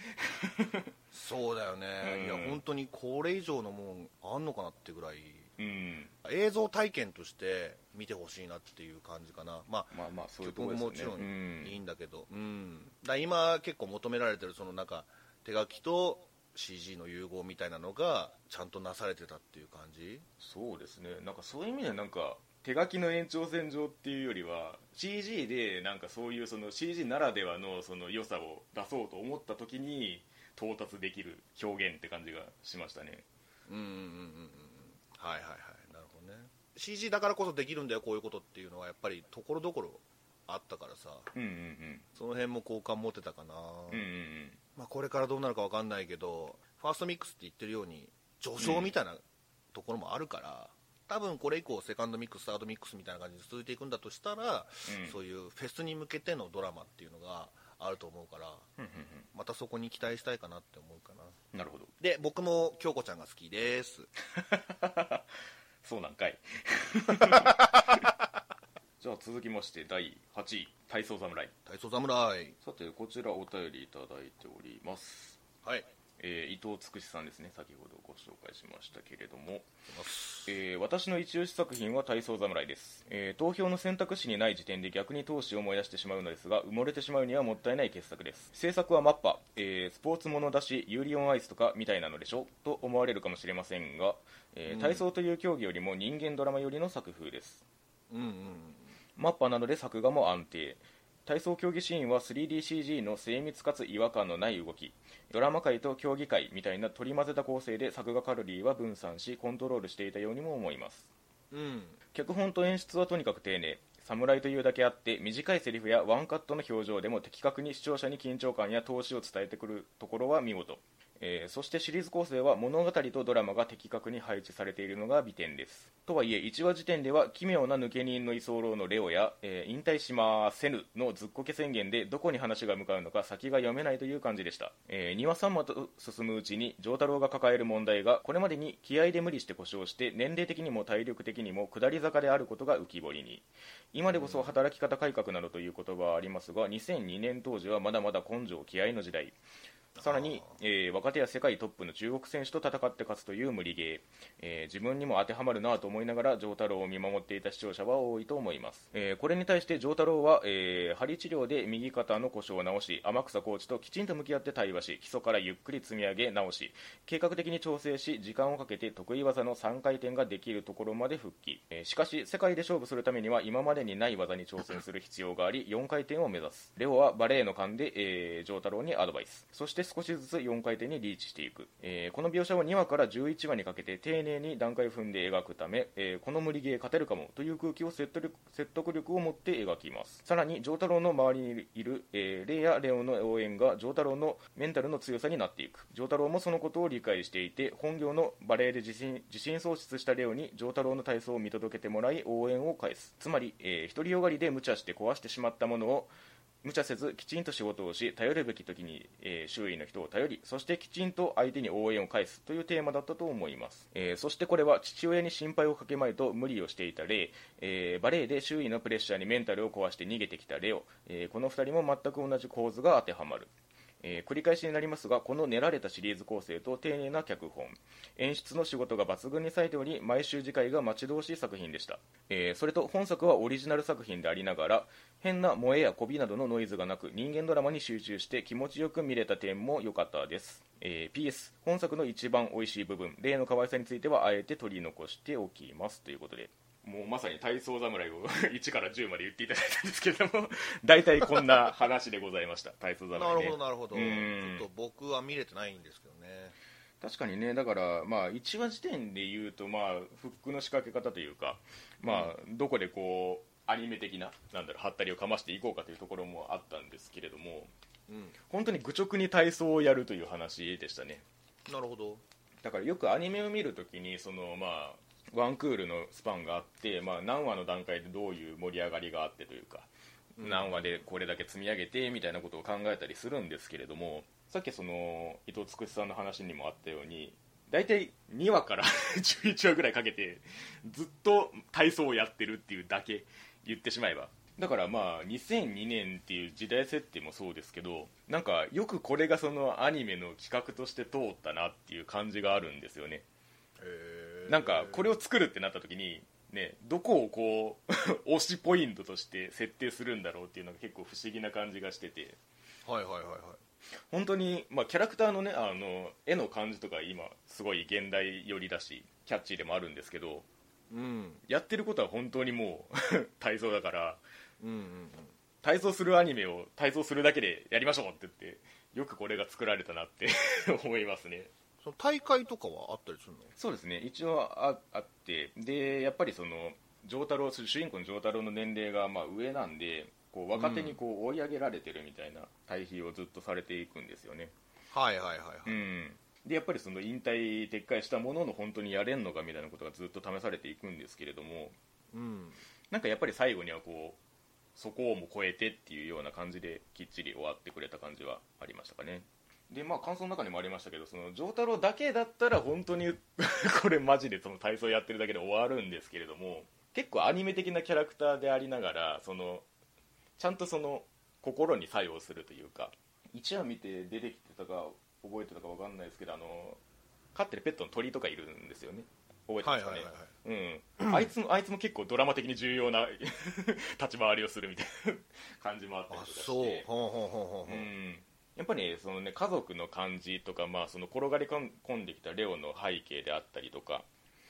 そうだよね、うん。いや本当にこれ以上のもんあんのかなってぐらいうん。映像体験として見てほしいなっていう感じかな。まあまあまあそういうとこ曲もちろんいいうんんだけど、うん。だから今結構求められてるそのなんか手書きと CG の融合みたいなのがちゃんとなされてたっていう感じ？そうですね。なんかそういう意味ではなんか手書きの延長線上っていうよりは CG でなんかそういうその CG ならではのその良さを出そうと思った時に到達できる表現って感じがしましたね。うんうんうんうんうんはいはいはい。なるほどね。CG だからこそできるんだよこういうことっていうのはやっぱりところどころあったからさ。うんうんうん。その辺も好感持てたかな、うんうんまあ、これからどうなるか分かんないけどファーストミックスって言ってるように序章みたいなところもあるから、多分これ以降セカンドミックスサードミックスみたいな感じで続いていくんだとしたら、うん。そういうフェスに向けてのドラマっていうのがあると思うからまたそこに期待したいかなって思うかな。うんなるほど。で僕も京子ちゃんが好きです。*laughs* そうなんかい。*laughs* じゃあ続きまして第8位。体操侍。体操侍。さてこちらお便りいただいております。はいえー伊藤つくしさんですね。先ほどご紹介しましたけれども、えー私の一押し作品は体操侍です、えー投票の選択肢にない時点で逆に闘志を燃やしてしまうのですが埋もれてしまうにはもったいない傑作です。制作はマッパ、えースポーツものだしユーリオンアイスとかみたいなのでしょ？と思われるかもしれませんが、え体操という競技よりも人間ドラマ寄りの作風です。うんうん。マッパなので作画も安定体操競技シーンは 3DCG の精密かつ違和感のない動き。ドラマ界と競技界みたいな取り混ぜた構成で作画カロリーは分散しコントロールしていたようにも思います。うん。脚本と演出はとにかく丁寧。侍というだけあって短いセリフやワンカットの表情でも的確に視聴者に緊張感や闘志を伝えてくるところは見事、えーそしてシリーズ構成は物語とドラマが的確に配置されているのが美点です。とはいえ1話時点では奇妙な抜け人の居候のレオや、えー引退しませぬのずっこけ宣言でどこに話が向かうのか先が読めないという感じでした、え2話3話と進むうちに丈太郎が抱える問題がこれまでに気合で無理して故障して年齢的にも体力的にも下り坂であることが浮き彫りに。今でこそ働き方改革などという言葉はありますが2002年当時はまだまだ根性気合の時代。さらに、えー若手や世界トップの中国選手と戦って勝つという無理ゲー、えー自分にも当てはまるなと思いながら丈太郎を見守っていた視聴者は多いと思います、えーこれに対して丈太郎は、えー針治療で右肩の故障を直し天草コーチときちんと向き合って対話し基礎からゆっくり積み上げ直し計画的に調整し時間をかけて得意技の3回転ができるところまで復帰、えーしかし世界で勝負するためには今までにない技に挑戦する必要があり4回転を目指す。レオはバレエの勘で、えー、丈太郎にアドバイス。そして少しずつ4回転にリーチしていく、えーこの描写を2話から11話にかけて丁寧に段階を踏んで描くため、えーこの無理ゲー勝てるかもという空気を説得力説得力を持って描きます。さらに丈太郎の周りにいる、えーレイやレオンの応援が丈太郎のメンタルの強さになっていく。丈太郎もそのことを理解していて本業のバレエで自信自信喪失したレオに丈太郎の体操を見届けてもらい応援を返す。つまり、えー独りよがりで無茶して壊してしまったものを無茶せずきちんと仕事をし頼るべき時に、えー周囲の人を頼りそしてきちんと相手に応援を返すというテーマだったと思います、えーそしてこれは父親に心配をかけまいと無理をしていた例、えーバレエで周囲のプレッシャーにメンタルを壊して逃げてきたレオ、えこの2人も全く同じ構図が当てはまる。えー繰り返しになりますがこの練られたシリーズ構成と丁寧な脚本。演出の仕事が抜群に冴えており毎週次回が待ち遠しい作品でした、えーそれと本作はオリジナル作品でありながら変な萌えや媚びなどのノイズがなく人間ドラマに集中して気持ちよく見れた点も良かったです、えー PS 本作の一番美味しい部分例の可愛さについてはあえて取り残しておきます。ということで。もうまさに体操侍を *laughs* 1から10まで言っていただいたんですけれども大体こんな話でございました。体操侍、ね、なるほどなるほど。ちうん。ょっと僕は見れてないんですけどね。確かにねだからまあ1話時点で言うとまあフックの仕掛け方というかまあどこでこうアニメ的ななんだろうハったりをかましていこうかというところもあったんですけれどもうん。本当に愚直に体操をやるという話でしたね。なるほど。だからよくアニメを見るときにそのまあワンクールのスパンがあって、まあ、何話の段階でどういう盛り上がりがあってというか、何話でこれだけ積み上げてみたいなことを考えたりするんですけれどもさっきその伊藤つくしさんの話にもあったように大体2話から *laughs* 11話ぐらいかけてずっと体操をやってるっていうだけ言ってしまえば。だからまあ2002年っていう時代設定もそうですけどなんかよくこれがそのアニメの企画として通ったなっていう感じがあるんですよね。へーなんかこれを作るってなった時にねどこをこう *laughs* 推しポイントとして設定するんだろうっていうのが結構不思議な感じがしてて。はいはいはいはい。本当にまあキャラクターのねあの絵の感じとか今すごい現代寄りだしキャッチーでもあるんですけどうん。やってることは本当にもう *laughs* 体操だからうんうんうん。体操するアニメを体操するだけでやりましょうって言ってよくこれが作られたなって *laughs* 思いますねその大会とかはあったりするの？そうですね。一応ああって。でやっぱりその丈太郎主人公の丈太郎の年齢がまあ上なんでこう若手にこう追い上げられてるみたいな対比をずっとされていくんですよね、はいはいはいはい、うん、でやっぱりその引退撤回したものの本当にやれんのかみたいなことがずっと試されていくんですけれどもうん。なんかやっぱり最後にはこうそこをも超えてっていうような感じできっちり終わってくれた感じはありましたかねでまあ感想の中にもありましたけどその丈太郎だけだったら本当に *laughs* これマジでその体操やってるだけで終わるんですけれども結構アニメ的なキャラクターでありながらそのちゃんとその心に作用するというか1話見て出てきてたか覚えてたか分かんないですけどあの飼ってるペットの鳥とかいるんですよね。覚えてますかね、うん、あいつもあいつも結構ドラマ的に重要な *laughs* 立ち回りをするみたいな感じもあったりあとかして。そう。ほうほうほうほうほう。うん、やっぱりその、ね、家族の感じとか、まあ、その転がり込んできたレオの背景であったりとか、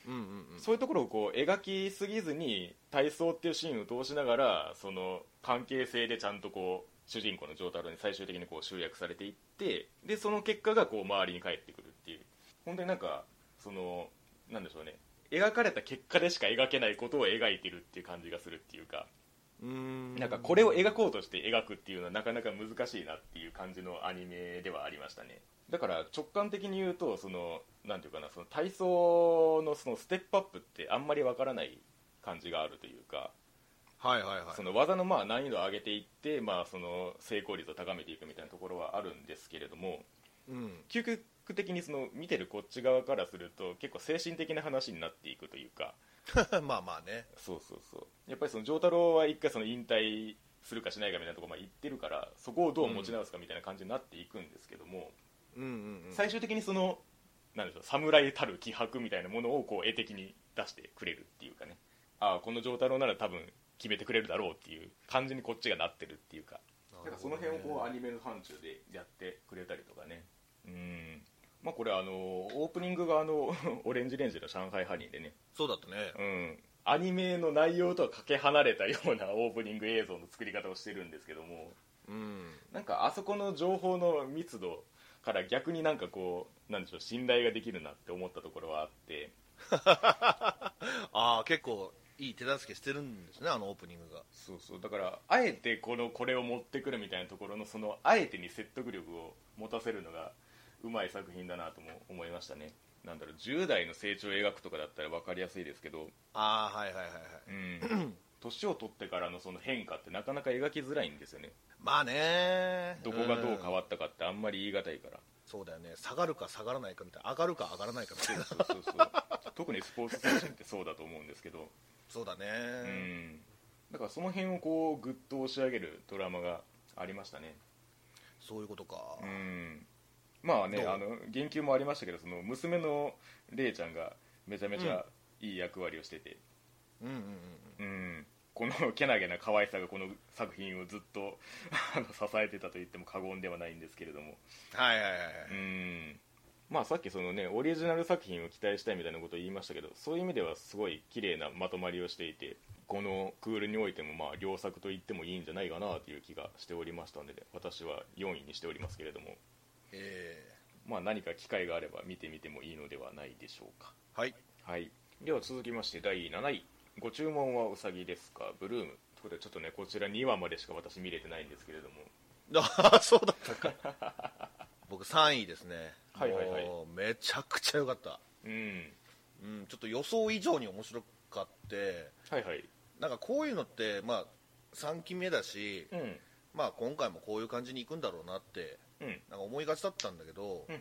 うんうんうん。そういうところをこう描きすぎずに体操っていうシーンを通しながらその関係性でちゃんとこう主人公の丈太郎に最終的にこう集約されていってでその結果がこう周りに返ってくるっていう。本当になんかそのなんでしょうね。描かれた結果でしか描けないことを描いてるっていう感じがするっていうかなんかこれを描こうとして描くっていうのはなかなか難しいなっていう感じのアニメではありましたね。だから直感的に言うとそのなんていうかなその体操のそのステップアップってあんまりわからない感じがあるというかはいはいはい。その技のまあ難易度を上げていって、まあ、その成功率を高めていくみたいなところはあるんですけれどもうん。究極的にその見てるこっち側からすると結構精神的な話になっていくというか。*laughs* まあまあね。そうそうそう。やっぱりその丈太郎は一回その引退するかしないかみたいなところまで行ってるからそこをどう持ち直すかみたいな感じになっていくんですけども、うんうんうん。最終的にそのなんでしょう侍たる気迫みたいなものをこう絵的に出してくれるっていうかね。ああこの丈太郎なら多分決めてくれるだろうっていう感じにこっちがなってるっていうか。だからその辺をこうアニメの範疇でやってくれたりとかね。うんまあこれあのオープニングがあの *laughs* オレンジレンジの上海ハニーでね。そうだったね。うん、アニメの内容とはかけ離れたような *laughs* オープニング映像の作り方をしてるんですけども。うん。なんかあそこの情報の密度から逆になんかこうなんでしょう信頼ができるなって思ったところはあって。*laughs* ああ結構いい手助けしてるんですねあのオープニングが。そうそう。だからあえてこのこれを持ってくるみたいなところのそのあえてに説得力を持たせるのがうまい作品だなとも思いましたね。なんだろう10代の成長を描くとかだったら分かりやすいですけど。ああはいはいはいはい。うん。*clears throat* 年を取ってからのその変化ってなかなか描きづらいんですよね。まあね。どこがどう変んわったかってあんまり言い難いから、そうだよね。下がるか下がらないかみたいな上がるか上がらないかみたいな。そうそうそう。特にスポーツ選手ってそうだと思うんですけど、そうだね。うん。だからその辺をこうグッと押し上げるドラマがありましたね。そういうことか。うんまあねあの言及もありましたけどその娘のレイちゃんがめちゃめちゃいい役割をしてて、うんうんうんうん。このけなげな可愛さがこの作品をずっと *laughs* あの支えてたと言っても過言ではないんですけれども。はいはいはいはいうん。まあさっきそのねオリジナル作品を期待したいみたいなことを言いましたけどそういう意味ではすごい綺麗なまとまりをしていてこのクールにおいてもまあ良作と言ってもいいんじゃないかなという気がしておりましたので私は4位にしておりますけれどもえまあ何か機会があれば見てみてもいいのではないでしょうか。ーはい。はい。では続きまして第7位。ご注文はうさぎですか？ブルーム。ということでちょっとねこちら2話までしか私見れてないんですけれども。ああそうだったか。*laughs* 僕3位ですね。はいはいはい。めちゃくちゃ良かった。うん。うん、ちょっと予想以上に面白かって。はいはい。なんかこういうのって、まあ、3期目だし、うん。まあ、今回もこういう感じにいくんだろうなってうんなんか思いがちだったんだけど、うん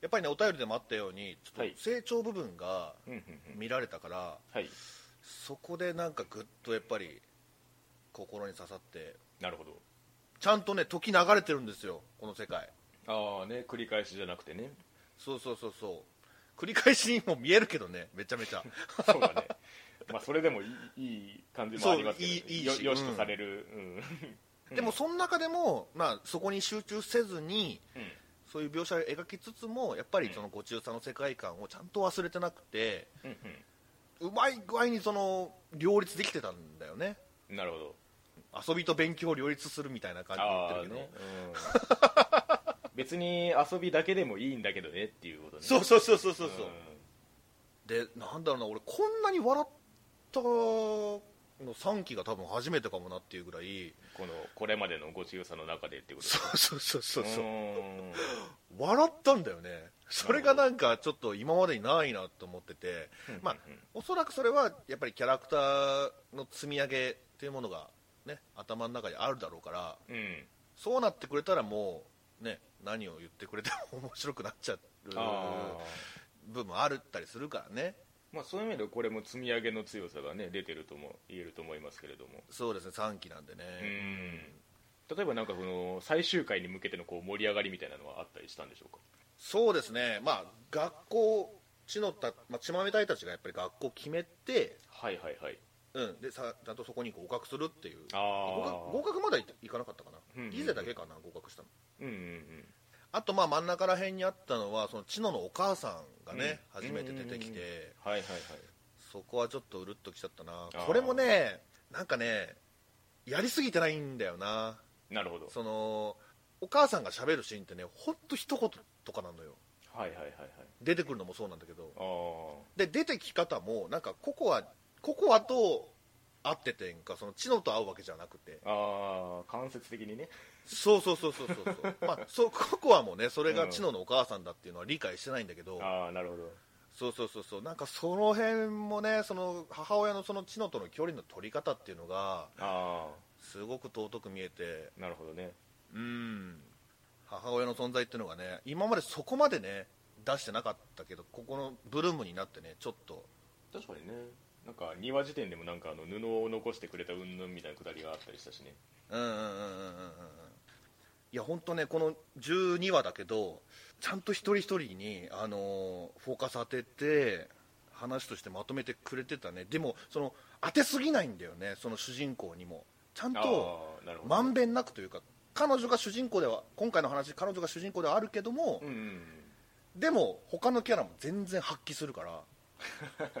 やっぱりねお便りでもあったようにちょはい。っと成長部分がうんうんうん。見られたから、はい。そこでなんかぐっとやっぱり心に刺さってなるほど。ちゃんとね時流れてるんですよこの世界。ああね繰り返しじゃなくてね。そうそうそうそう。繰り返しにも見えるけどねめちゃめちゃ。*laughs* そうだね。まあそれでもいいいい感じもありますけど、ね、いいいいよしとされる。うん、でもその中でも、まあ、そこに集中せずにうん。そういう描写を描きつつもやっぱりそのご中佐の世界観をちゃんと忘れてなくてうまい具合にその両立できてたんだよね。うんなるほど。遊びと勉強を両立するみたいな感じで言ってるけど、ね、うん、*laughs* 別に遊びだけでもいいんだけどねっていうことね。そうそうそうそうそうそう、ん。でなんだろうな俺こんなに笑ったの3期が多分初めてかもなっていうぐらい。このこれまでのご中佐の中でってことそうそうそうそうそう。うん。笑ったんだよね。それがなんかちょっと今までにないなと思ってて。うんまあおそらくそれはやっぱりキャラクターの積み上げっていうものがね頭の中にあるだろうから。うん。そうなってくれたらもうね何を言ってくれても面白くなっちゃうあ部分あるったりするからね。ーまあそういう意味でこれも積み上げの強さがね出てるとも言えると思いますけれども。そうですね3期なんでね。うん。例えばなんかその最終回に向けてのこう盛り上がりみたいなのはあったりしたんでしょうか？そうですね。まあ学校血のた、まあ、血豆隊たちがやっぱり学校決めてはいはいはい。うん、でさちゃんとそこに合格するっていう。あ合格合格まだいいかなかったかな、うんうんうん。リゼだけかな合格したの。うんうんあとまあ真ん中ら辺にあったのはそのチノのお母さんがね、うん。初めて出てきて、はいはいはい。そこはちょっとうるっときちゃったな。これもねなんかねやりすぎてないんだよな。なるほど。そのお母さんが喋るシーンってねほんと一言とかなのよ。はいはいはいはい。出てくるのもそうなんだけど。あで出てき方もなんかココアココアと会っててんかそのチノと会うわけじゃなくて。あああ間接的にねそうそうそうそうそう。*laughs* そうまあそうココアもねそれがチノのお母さんだっていうのは理解してないんだけど、ああなるほど。そうそうそうそう。なんかその辺もねその母親のそのチノとの距離の取り方っていうのがあすごく尊く見えて。あなるほどね。うん。母親の存在っていうのがね今までそこまでね出してなかったけどここのブルームになってねちょっと。確かにね。なんか2話時点でもなんかあの布を残してくれた云々みたいなくだりがあったりしたしね。うんうんうんうんうんうんいや本当ねこの12話だけどちゃんと一人一人に、あのーフォーカス当てて話としてまとめてくれてたね。でもその当てすぎないんだよねその主人公にも。ちゃんとまんべんなくというか彼女が主人公では今回の話彼女が主人公ではあるけども、うんうんでも他のキャラも全然発揮するから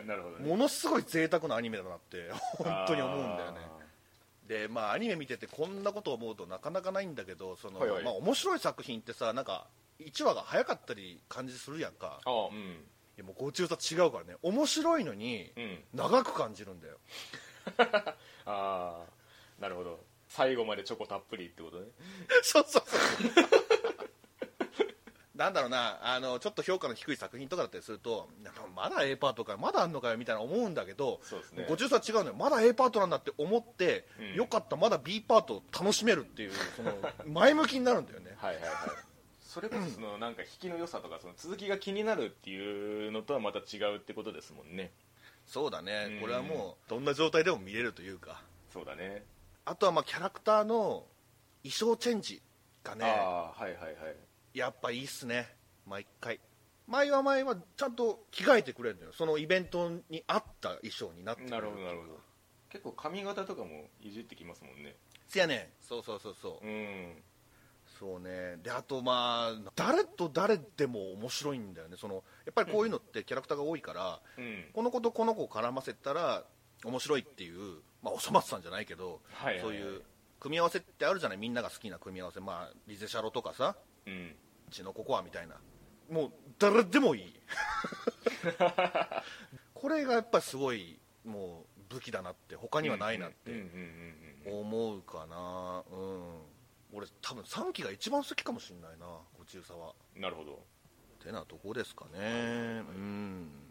うん *laughs* なるほどね。ものすごい贅沢なアニメだなって本当に思うんだよねでまあアニメ見ててこんなこと思うとなかなかないんだけどその、はいはい。まあ、面白い作品ってさなんか1話が早かったり感じするやんか。ああうん。いやもうご中と違うからね。面白いのにうん。長く感じるんだよ。*laughs* ああなるほど。最後までチョコたっぷりってことね。*laughs* そうそうそうなんだろうなあのちょっと評価の低い作品とかだったりするとまだ A パートかまだあんのかよみたいな思うんだけどそうですね。ご中さ違うのよ。まだ A パートなんだって思って、うん。よかったまだ B パートを楽しめるっていうその *laughs* 前向きになるんだよね。はいはいはい。それこそその *laughs* なんか引きの良さとかその続きが気になるっていうのとはまた違うってことですもんね。そうだね、うん。これはもうどんな状態でも見れるというか。そうだね。あとはまあキャラクターの衣装チェンジがねああはいはいはいやっぱいいっすね。毎回。前は前はちゃんと着替えてくれるのよ。そのイベントに合った衣装になってくれなるほどなるほど。結構髪型とかもいじってきますもんね。せやねん。そうそうそうそう。うん。そうね。であとまあ誰と誰でも面白いんだよね。そのやっぱりこういうのってキャラクターが多いから、うん。この子とこの子を絡ませたら面白いっていう、まあ、おそ松さんじゃないけど、はいはいはい。そういう組み合わせってあるじゃない？みんなが好きな組み合わせ、まあ、リゼシャロとかさうん。血のココアみたいな。もう誰でもいい。*laughs* これがやっぱりすごいもう武器だなって他にはないなって思うかな。うん。俺多分3期が一番好きかもしれないなご中佐は。うんなるほど。てなとこですかね。うん